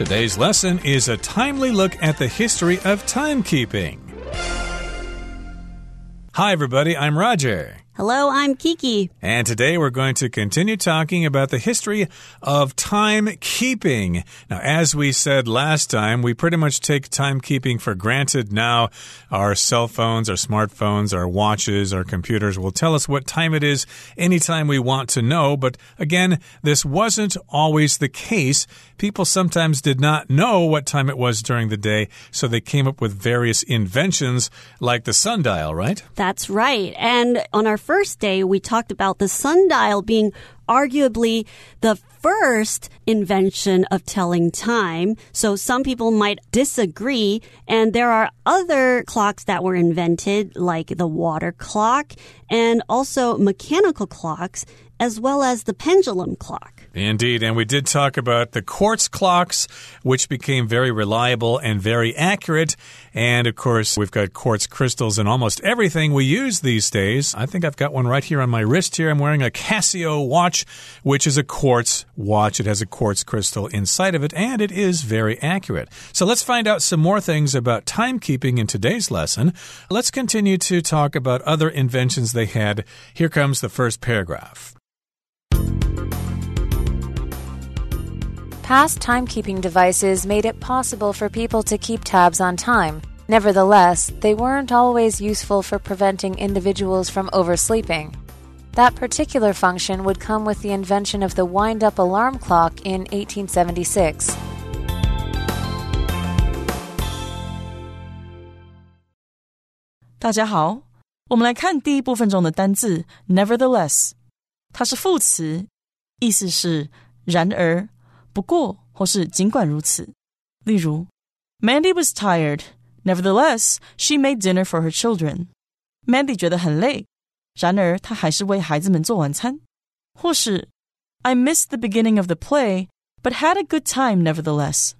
Today's lesson is a timely look at the history of timekeeping. Hi, everybody, I'm Roger. Hello, I'm Kiki. And today we're going to continue talking about the history of timekeeping. Now, as we said last time, we pretty much take timekeeping for granted now. Our cell phones, our smartphones, our watches, our computers will tell us what time it is anytime we want to know. But again, this wasn't always the case. People sometimes did not know what time it was during the day, so they came up with various inventions like the sundial, right? That's right. And on our first day, we talked about the sundial being arguably the first invention of telling time. So some people might disagree. And there are other clocks that were invented, like the water clock and also mechanical clocks, as well as the pendulum clock. Indeed. And we did talk about the quartz clocks, which became very reliable and very accurate. And of course, we've got quartz crystals in almost everything we use these days. I think I've got one right here on my wrist here. I'm wearing a Casio watch, which is a quartz watch. It has a quartz crystal inside of it, and it is very accurate. So let's find out some more things about timekeeping in today's lesson. Let's continue to talk about other inventions they had. Here comes the first paragraph. Past timekeeping devices made it possible for people to keep tabs on time. Nevertheless, they weren't always useful for preventing individuals from oversleeping. That particular function would come with the invention of the wind up alarm clock in 1876. 大家好，我们来看第一部分中的单字 nevertheless，它是副词，意思是然而。 不过或是尽管如此。例如，Mandy was tired. Nevertheless, she made dinner for her children. Mandy 觉得很累，然而她还是为孩子们做晚餐。或是，I missed the beginning of the play, but had a good time nevertheless.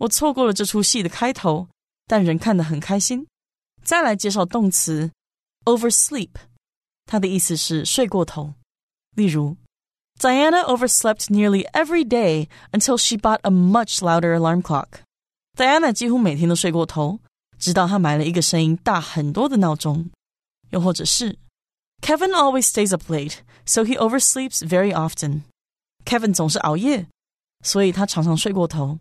我错过了这出戏的开头，但仍看得很开心。再来介绍动词 oversleep，它的意思是睡过头。例如 Diana overslept nearly every day until she bought a much louder alarm clock. Diana 几乎每天都睡过头，直到她买了一个声音大很多的闹钟。又或者是 Kevin always stays up late, so he oversleeps very often. Kevin 总是熬夜，所以他常常睡过头。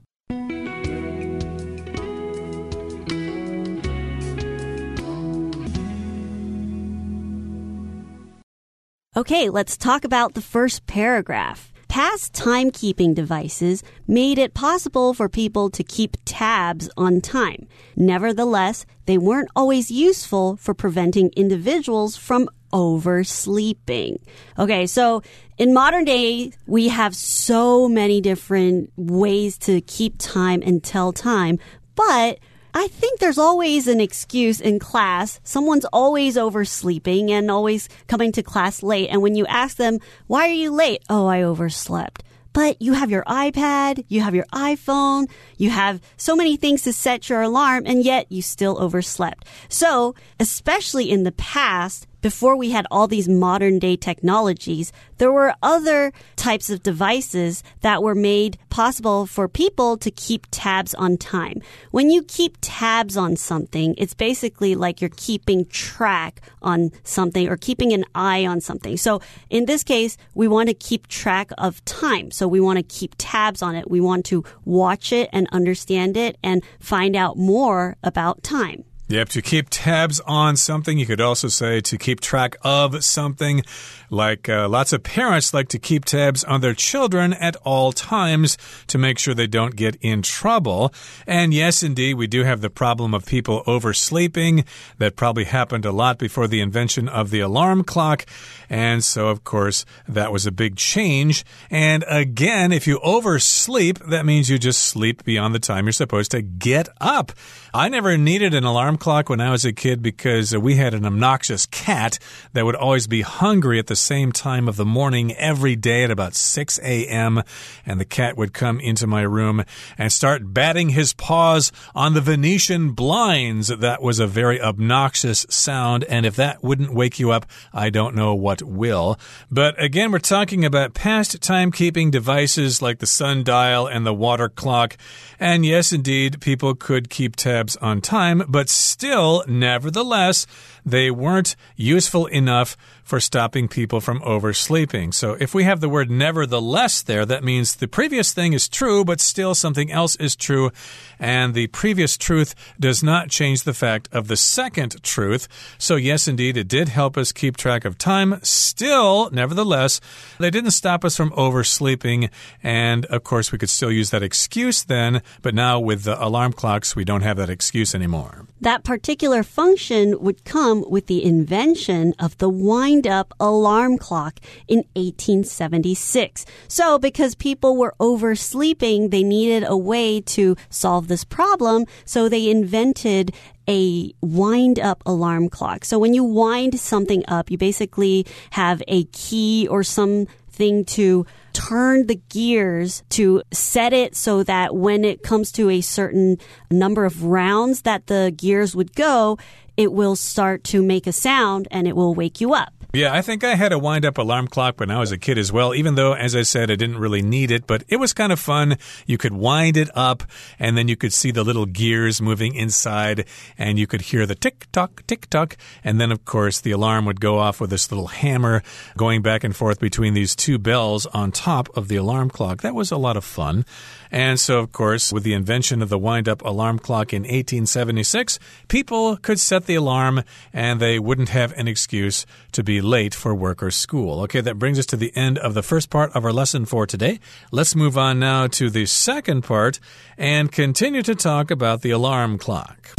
Okay, let's talk about the first paragraph. Past timekeeping devices made it possible for people to keep tabs on time. Nevertheless, they weren't always useful for preventing individuals from oversleeping. Okay, so in modern day, we have so many different ways to keep time and tell time, but I think there's always an excuse in class. Someone's always oversleeping and always coming to class late. And when you ask them, why are you late? Oh, I overslept. But you have your iPad, you have your iPhone, you have so many things to set your alarm, and yet you still overslept. So, especially in the past, before we had all these modern day technologies, there were other types of devices that were made possible for people to keep tabs on time. When you keep tabs on something, it's basically like you're keeping track on something or keeping an eye on something. So in this case, we want to keep track of time. So we want to keep tabs on it. We want to watch it and understand it and find out more about time. Yep, to keep tabs on something. You could also say to keep track of something. Like uh, lots of parents like to keep tabs on their children at all times to make sure they don't get in trouble. And yes, indeed, we do have the problem of people oversleeping. That probably happened a lot before the invention of the alarm clock. And so, of course, that was a big change. And again, if you oversleep, that means you just sleep beyond the time you're supposed to get up. I never needed an alarm clock when I was a kid because we had an obnoxious cat that would always be hungry at the same time of the morning every day at about 6 a.m. And the cat would come into my room and start batting his paws on the Venetian blinds. That was a very obnoxious sound. And if that wouldn't wake you up, I don't know what will. But again, we're talking about past timekeeping devices like the sundial and the water clock. And yes, indeed, people could keep tabs on time, but still, nevertheless, they weren't useful enough for stopping people from oversleeping. So if we have the word nevertheless there, that means the previous thing is true, but still something else is true. And the previous truth does not change the fact of the second truth. So, yes, indeed, it did help us keep track of time. Still, nevertheless, they didn't stop us from oversleeping. And of course, we could still use that excuse then, but now with the alarm clocks, we don't have that excuse anymore. That particular function would come with the invention of the wind up alarm clock in 1876. So, because people were oversleeping, they needed a way to solve this problem. So, they invented a wind up alarm clock. So when you wind something up, you basically have a key or something to turn the gears to set it so that when it comes to a certain number of rounds that the gears would go, it will start to make a sound and it will wake you up. Yeah, I think I had a wind up alarm clock when I was a kid as well, even though, as I said, I didn't really need it, but it was kind of fun. You could wind it up and then you could see the little gears moving inside and you could hear the tick tock, tick tock. And then, of course, the alarm would go off with this little hammer going back and forth between these two bells on top of the alarm clock. That was a lot of fun. And so, of course, with the invention of the wind up alarm clock in 1876, people could set the alarm and they wouldn't have an excuse to be late for work or school. Okay, that brings us to the end of the first part of our lesson for today. Let's move on now to the second part and continue to talk about the alarm clock.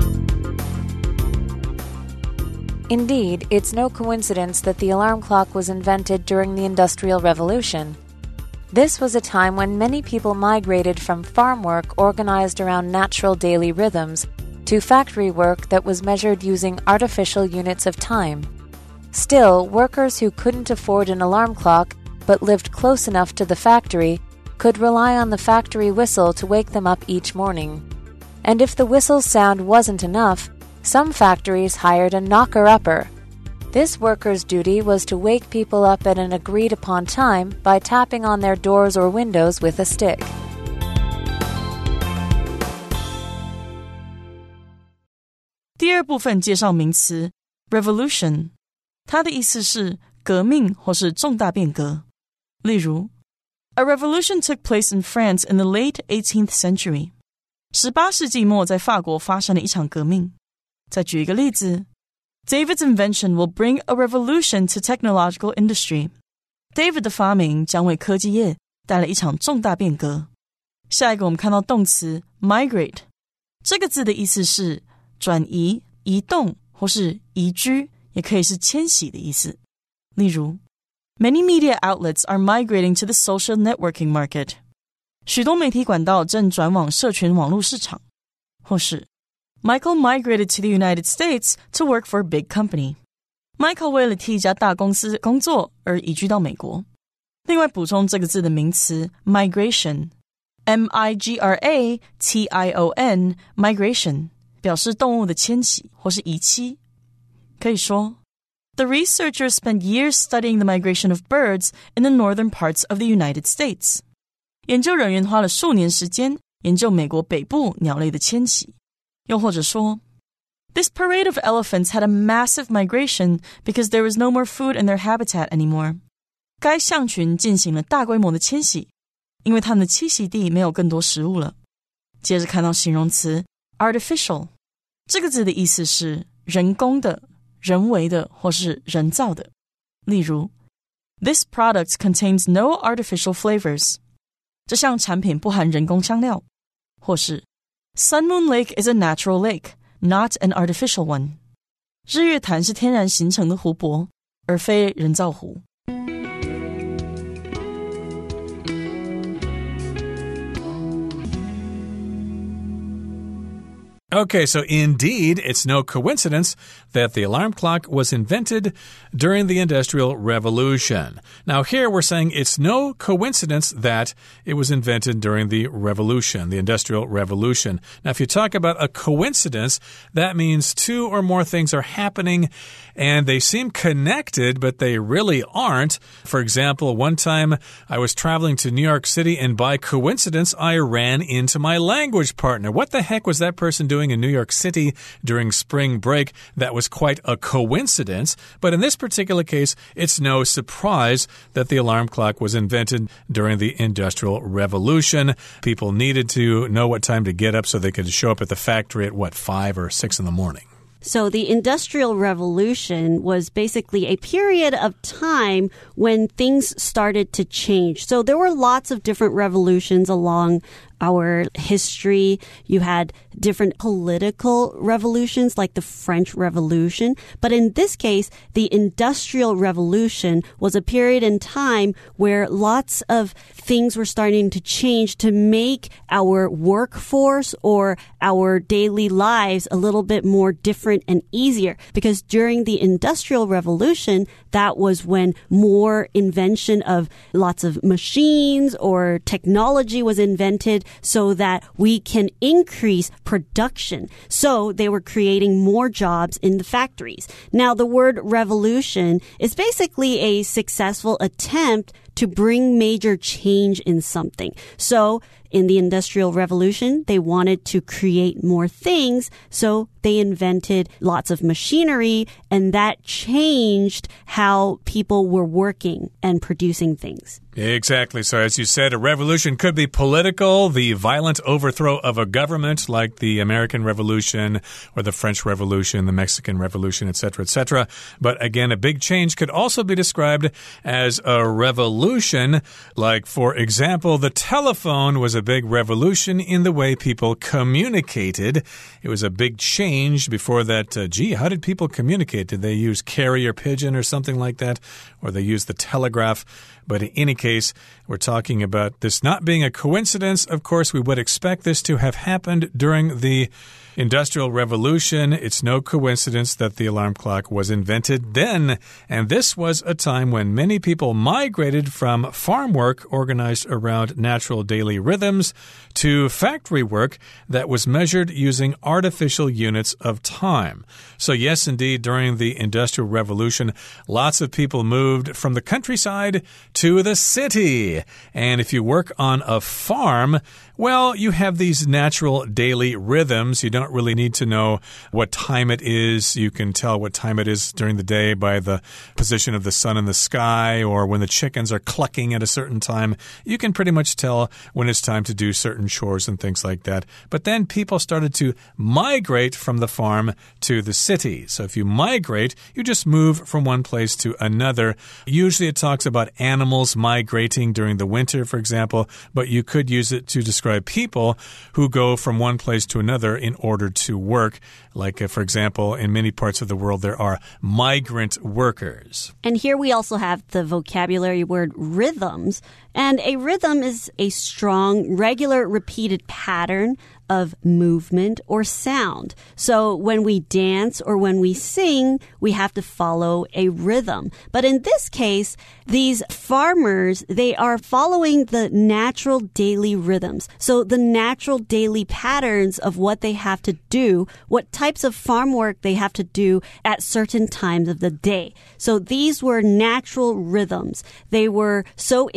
Indeed, it's no coincidence that the alarm clock was invented during the Industrial Revolution. This was a time when many people migrated from farm work organized around natural daily rhythms to factory work that was measured using artificial units of time. Still, workers who couldn't afford an alarm clock but lived close enough to the factory could rely on the factory whistle to wake them up each morning. And if the whistle's sound wasn't enough, some factories hired a knocker upper this worker's duty was to wake people up at an agreed upon time by tapping on their doors or windows with a stick. 部分介绍名词 revolution，它的意思是革命或是重大变革。例如，A revolution took place in France in the late 18th century。十八世纪末，在法国发生了一场革命。再举一个例子 David's invention will bring a revolution to technological industry. David 的发明将为科技业带来一场重大变革。下一个，我们看到动词 migrate，这个字的意思是转移、 移动或是移居，也可以是迁徙的意思。例如，Many media outlets are migrating to the social networking market。许多媒体管道正转往社群网络市场，或是 Michael migrated to the United States to work for a big company. Michael 为了替一家大公司工作而移居到美国。另外补充这个字的名词 migration，m i g r a t i o n，migration 表示动物的迁徙或是移栖。可以说，The researchers spent years studying the migration of birds in the northern parts of the United States。研究人员花了数年时间研究美国北部鸟类的迁徙。又或者说，This parade of elephants had a massive migration because there was no more food in their habitat anymore。该象群进行了大规模的迁徙，因为它们的栖息地没有更多食物了。接着看到形容词 artificial， 这个字的意思是人工的、人为的或是人造的。例如，This product contains no artificial flavors。这项产品不含人工香料，或是 Sun Moon Lake is a natural lake, not an artificial one. 日月潭是天然形成的湖泊，而非人造湖。Okay, so indeed, it's no coincidence that the alarm clock was invented during the Industrial Revolution. Now, here we're saying it's no coincidence that it was invented during the Revolution, the Industrial Revolution. Now, if you talk about a coincidence, that means two or more things are happening and they seem connected, but they really aren't. For example, one time I was traveling to New York City and by coincidence I ran into my language partner. What the heck was that person doing? Doing in New York City during spring break. That was quite a coincidence. But in this particular case, it's no surprise that the alarm clock was invented during the Industrial Revolution. People needed to know what time to get up so they could show up at the factory at what, five or six in the morning. So the Industrial Revolution was basically a period of time when things started to change. So there were lots of different revolutions along our history. You had different political revolutions like the French Revolution. But in this case, the Industrial Revolution was a period in time where lots of things were starting to change to make our workforce or our daily lives a little bit more different and easier. Because during the Industrial Revolution, that was when more invention of lots of machines or technology was invented so that we can increase production. So they were creating more jobs in the factories. Now, the word revolution is basically a successful attempt to bring major change in something. So in the Industrial Revolution, they wanted to create more things, so they invented lots of machinery, and that changed how people were working and producing things. Exactly. So, as you said, a revolution could be political, the violent overthrow of a government like the American Revolution or the French Revolution, the Mexican Revolution, etc., etc. But again, a big change could also be described as a revolution. Like, for example, the telephone was a big revolution in the way people communicated. It was a big change before that. Uh, gee, how did people communicate? Did they use carrier pigeon or something like that? Or they used the telegraph? But in any case, we're talking about this not being a coincidence. Of course, we would expect this to have happened during the Industrial Revolution. It's no coincidence that the alarm clock was invented then. And this was a time when many people migrated from farm work organized around natural daily rhythms to factory work that was measured using artificial units of time. So, yes, indeed, during the Industrial Revolution, lots of people moved from the countryside to the city. And if you work on a farm, well, you have these natural daily rhythms. You don't really need to know what time it is. You can tell what time it is during the day by the position of the sun in the sky or when the chickens are clucking at a certain time. You can pretty much tell when it's time to do certain chores and things like that. But then people started to migrate from the farm to the city. So if you migrate, you just move from one place to another. Usually it talks about animals migrating during the winter, for example, but you could use it to describe describe people who go from one place to another in order to work. Like, uh, for example, in many parts of the world, there are migrant workers. And here we also have the vocabulary word rhythms. And a rhythm is a strong, regular, repeated pattern of movement or sound. So when we dance or when we sing, we have to follow a rhythm. But in this case, these farmers, they are following the natural daily rhythms. So the natural daily patterns of what they have to do, what types of farm work they have to do at certain times of the day. So these were natural rhythms. They were so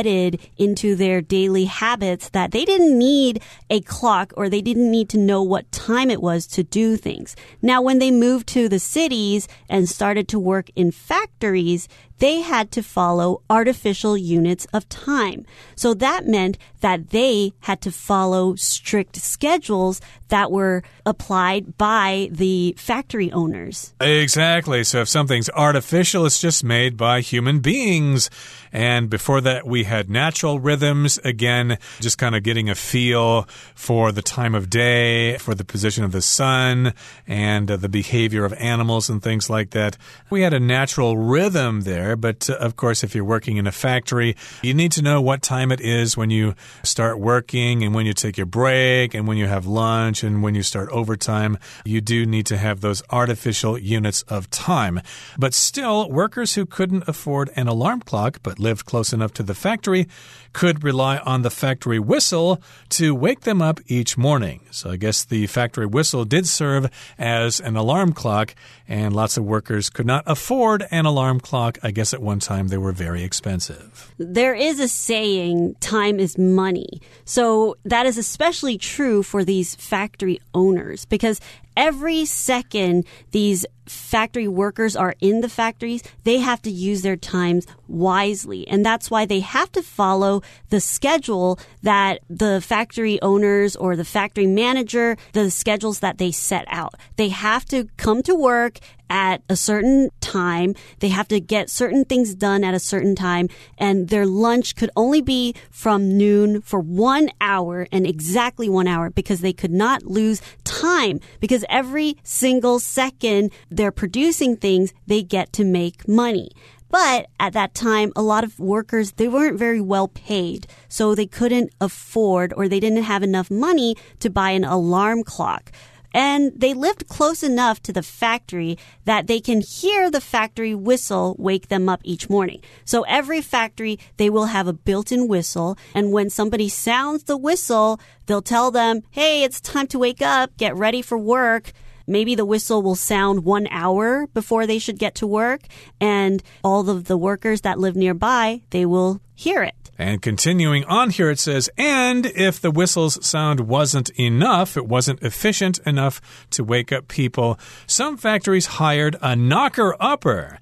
embedded into their daily habits that they didn't need a clock or they didn't need to know what time it was to do things. Now, when they moved to the cities and started to work in factories, they had to follow artificial units of time. So that meant that they had to follow strict schedules that were applied by the factory owners. Exactly. So if something's artificial, it's just made by human beings. And before that, we had natural rhythms. Again, just kind of getting a feel for the time of day, for the position of the sun, and uh, the behavior of animals and things like that. We had a natural rhythm there there. But uh, of course, if you're working in a factory, you need to know what time it is when you start working and when you take your break and when you have lunch and when you start overtime. You do need to have those artificial units of time. But still, workers who couldn't afford an alarm clock but lived close enough to the factory could rely on the factory whistle to wake them up each morning. So I guess the factory whistle did serve as an alarm clock, and lots of workers could not afford an alarm clock. I guess at one time they were very expensive. There is a saying, time is money. So that is especially true for these factory owners because every second these factory workers are in the factories, they have to use their times wisely. And that's why they have to follow the schedule that the factory owners or the factory manager, the schedules that they set out. They have to come to work at a certain time. They have to get certain things done at a certain time. And their lunch could only be from noon for one hour and exactly one hour because they could not lose time because every single second they're producing things, they get to make money. But at that time, a lot of workers, they weren't very well paid. So they couldn't afford or they didn't have enough money to buy an alarm clock. And they lived close enough to the factory that they can hear the factory whistle wake them up each morning. So every factory, they will have a built-in whistle. And when somebody sounds the whistle, they'll tell them, Hey, it's time to wake up. Get ready for work. Maybe the whistle will sound one hour before they should get to work. And all of the workers that live nearby, they will hear it. And continuing on here, it says, and if the whistle's sound wasn't enough, it wasn't efficient enough to wake up people, some factories hired a knocker upper.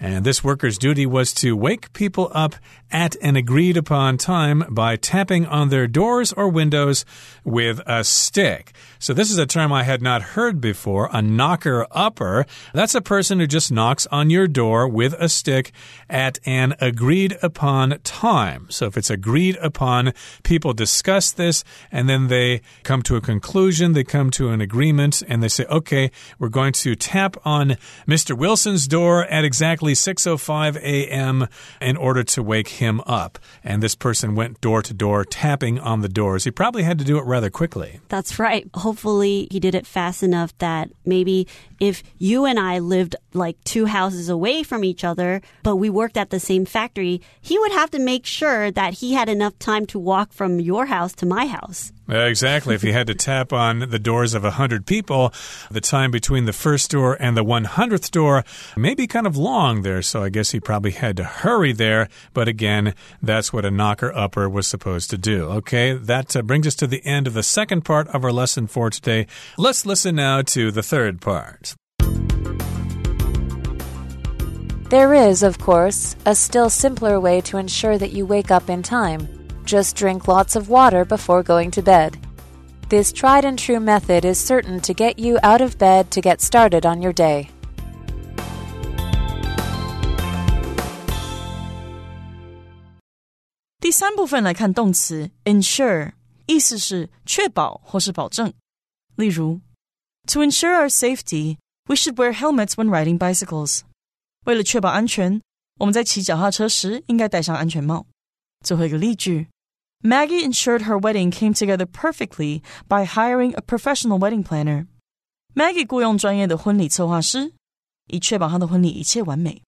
And this worker's duty was to wake people up at an agreed upon time by tapping on their doors or windows with a stick. So, this is a term I had not heard before a knocker upper. That's a person who just knocks on your door with a stick at an agreed upon time. So, if it's agreed upon, people discuss this and then they come to a conclusion, they come to an agreement, and they say, okay, we're going to tap on Mr. Wilson's door at exactly 6.05 a.m. in order to wake him up. And this person went door to door tapping on the doors. He probably had to do it rather quickly. That's right. Hopefully, he did it fast enough that maybe if you and I lived like two houses away from each other, but we worked at the same factory, he would have to make sure that he had enough time to walk from your house to my house. Exactly. if he had to tap on the doors of a 100 people, the time between the first door and the 100th door may be kind of long there, so I guess he probably had to hurry there. But again, that's what a knocker upper was supposed to do. Okay, that uh, brings us to the end of the second part of our lesson for today. Let's listen now to the third part. There is, of course, a still simpler way to ensure that you wake up in time. Just drink lots of water before going to bed. This tried and true method is certain to get you out of bed to get started on your day. 第三部分来看动词 ensure，意思是确保或是保证。例如，To ensure our safety, we should wear helmets when riding bicycles. 为了确保安全，我们在骑脚踏车时应该戴上安全帽。最后一个例句 Maggie ensured her wedding came together perfectly by hiring a professional wedding planner. Maggie 雇佣专业的婚礼策划师，以确保她的婚礼一切完美。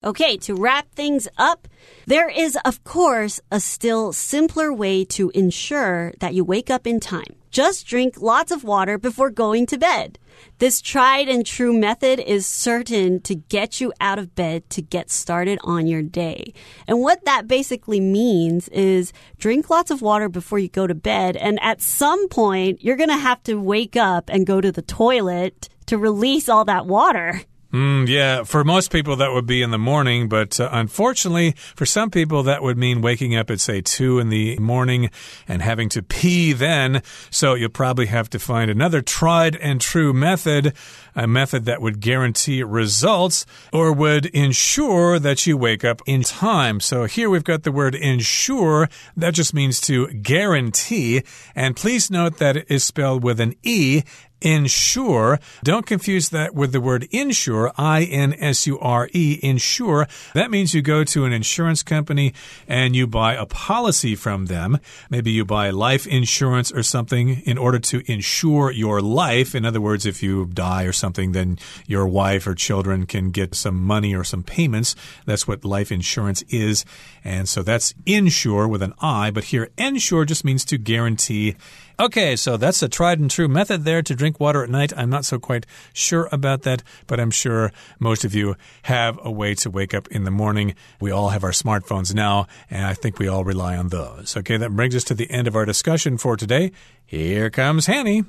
Okay, to wrap things up, there is, of course, a still simpler way to ensure that you wake up in time. Just drink lots of water before going to bed. This tried and true method is certain to get you out of bed to get started on your day. And what that basically means is drink lots of water before you go to bed. And at some point, you're going to have to wake up and go to the toilet to release all that water. Mm, yeah, for most people that would be in the morning, but uh, unfortunately, for some people that would mean waking up at say 2 in the morning and having to pee then. So you'll probably have to find another tried and true method a method that would guarantee results or would ensure that you wake up in time. So here we've got the word ensure. That just means to guarantee. And please note that it is spelled with an E ensure. Don't confuse that with the word insure, I N S U R E, insure. That means you go to an insurance company and you buy a policy from them. Maybe you buy life insurance or something in order to insure your life. In other words, if you die or something, then your wife or children can get some money or some payments. That's what life insurance is. And so that's insure with an I, but here ensure just means to guarantee Okay, so that's a tried and true method there to drink water at night. I'm not so quite sure about that, but I'm sure most of you have a way to wake up in the morning. We all have our smartphones now, and I think we all rely on those. Okay, that brings us to the end of our discussion for today. Here comes Hanny.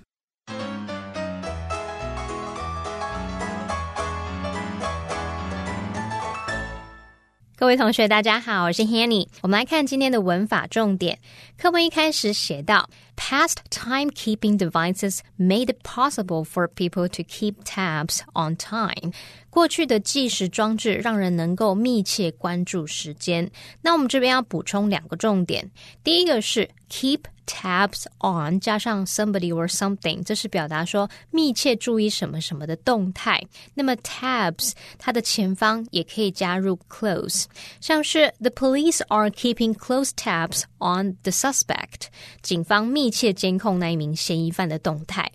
各位同学，大家好，我是 Hanny。我们来看今天的文法重点。课文一开始写到 ，past time-keeping devices made it possible for people to keep tabs on time。过去的计时装置让人能够密切关注时间。那我们这边要补充两个重点，第一个是 keep。tabs on 加上 somebody or something，这是表达说密切注意什么什么的动态。那么 tabs 它的前方也可以加入 close，像是 the police are keeping close tabs on the suspect，警方密 密切监控那一名嫌疑犯的动态。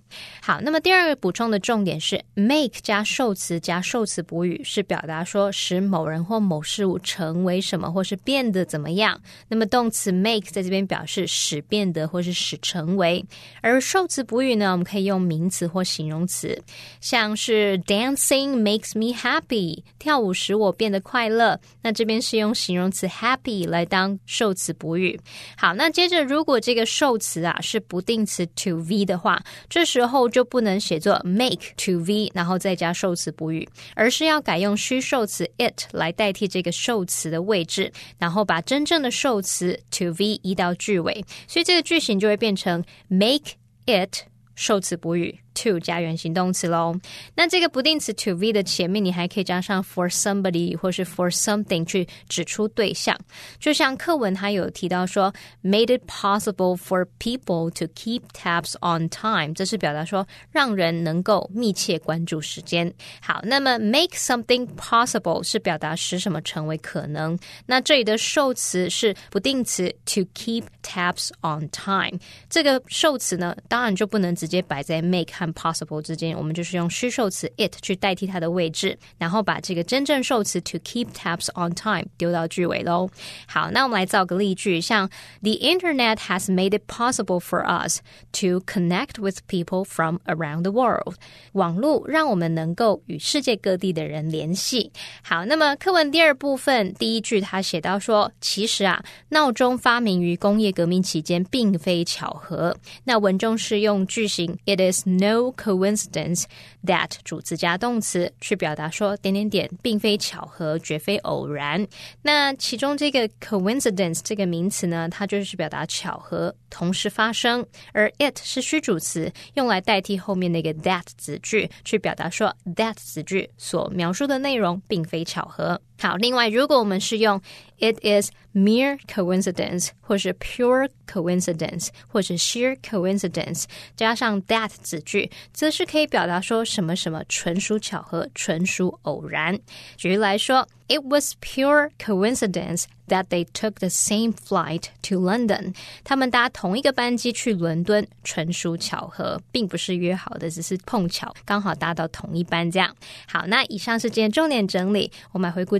好，那么第二个补充的重点是 make 加受词加受词补语，是表达说使某人或某事物成为什么，或是变得怎么样。那么动词 make 在这边表示使变得。或是使成为，而受词补语呢，我们可以用名词或形容词，像是 dancing makes me happy，跳舞使我变得快乐。那这边是用形容词 happy 来当受词补语。好，那接着如果这个受词啊是不定词 to v 的话，这时候就就不能写作 make to v，然后再加受词补语，而是要改用虚受词 it 来代替这个受词的位置，然后把真正的受词 to v 移到句尾。所以这个。句型就会变成 make it 受词补语。To 加原形动词喽。那这个不定词 to v 的前面，你还可以加上 for somebody 或是 for something 去指出对象。就像课文它有提到说，made it possible for people to keep tabs on time，这是表达说让人能够密切关注时间。好，那么 make something possible 是表达使什么成为可能。那这里的受词是不定词 to keep tabs on time，这个受词呢，当然就不能直接摆在 make 和 possible 之间，我们就是用虚受词 it 去代替它的位置，然后把这个真正受词 to keep tabs on time 丢到句尾喽。好，那我们来造个例句，像 The internet has made it possible for us to connect with people from around the world。网络让我们能够与世界各地的人联系。好，那么课文第二部分第一句，他写到说，其实啊，闹钟发明于工业革命期间，并非巧合。那文中是用句型 It is no no coincidence that 主词加动词去表达说点点点并非巧合，绝非偶然。那其中这个 coincidence 这个名词呢，它就是表达巧合同时发生，而 it 是虚主词，用来代替后面那个 that 子句，去表达说 that 子句所描述的内容并非巧合。好，另外，如果我们是用 it is mere coincidence，或是 pure coincidence，或是 sheer coincidence，加上 that 子句，则是可以表达说什么什么纯属巧合，纯属偶然。举例来说 ，It was pure coincidence that they took the same flight to London。他们搭同一个班机去伦敦，纯属巧合，并不是约好的，只是碰巧刚好搭到同一班这样。好，那以上是今天重点整理，我们来回顾。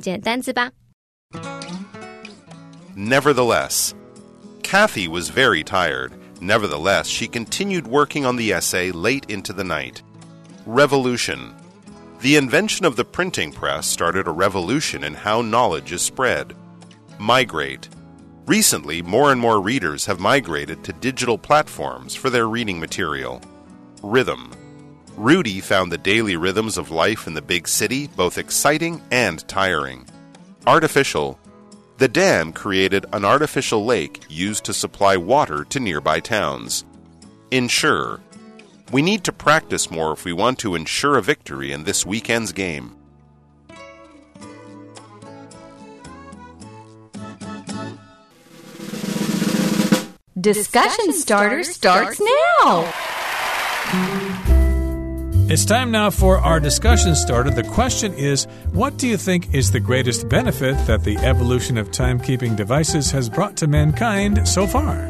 Nevertheless, Kathy was very tired. Nevertheless, she continued working on the essay late into the night. Revolution. the invention of the printing press started a revolution in how knowledge is spread. Migrate. Recently, more and more readers have migrated to digital platforms for their reading material. Rhythm. Rudy found the daily rhythms of life in the big city both exciting and tiring. Artificial. The dam created an artificial lake used to supply water to nearby towns. Ensure. We need to practice more if we want to ensure a victory in this weekend's game. Discussion starter starts now. It's time now for our discussion starter. The question is What do you think is the greatest benefit that the evolution of timekeeping devices has brought to mankind so far?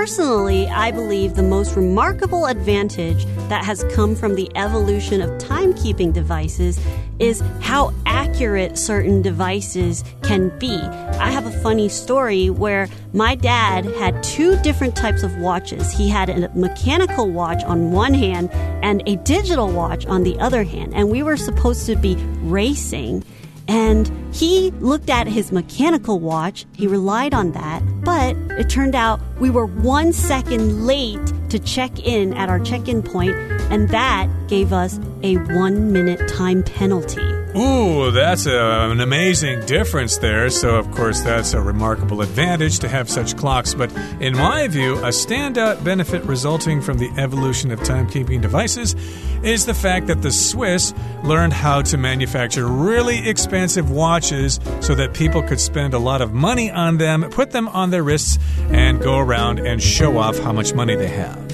Personally, I believe the most remarkable advantage that has come from the evolution of timekeeping devices is how accurate certain devices can be. I have a funny story where my dad had two different types of watches. He had a mechanical watch on one hand and a digital watch on the other hand, and we were supposed to be racing. And he looked at his mechanical watch, he relied on that, but it turned out we were one second late to check in at our check in point, and that gave us a one minute time penalty. Ooh, that's a, an amazing difference there. So, of course, that's a remarkable advantage to have such clocks. But in my view, a standout benefit resulting from the evolution of timekeeping devices is the fact that the Swiss learned how to manufacture really expensive watches so that people could spend a lot of money on them, put them on their wrists, and go around and show off how much money they have.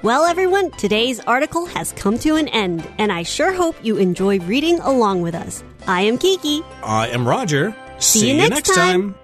Well, everyone, today's article has come to an end, and I sure hope you enjoy reading along with us. I am Kiki. I am Roger. See you next time.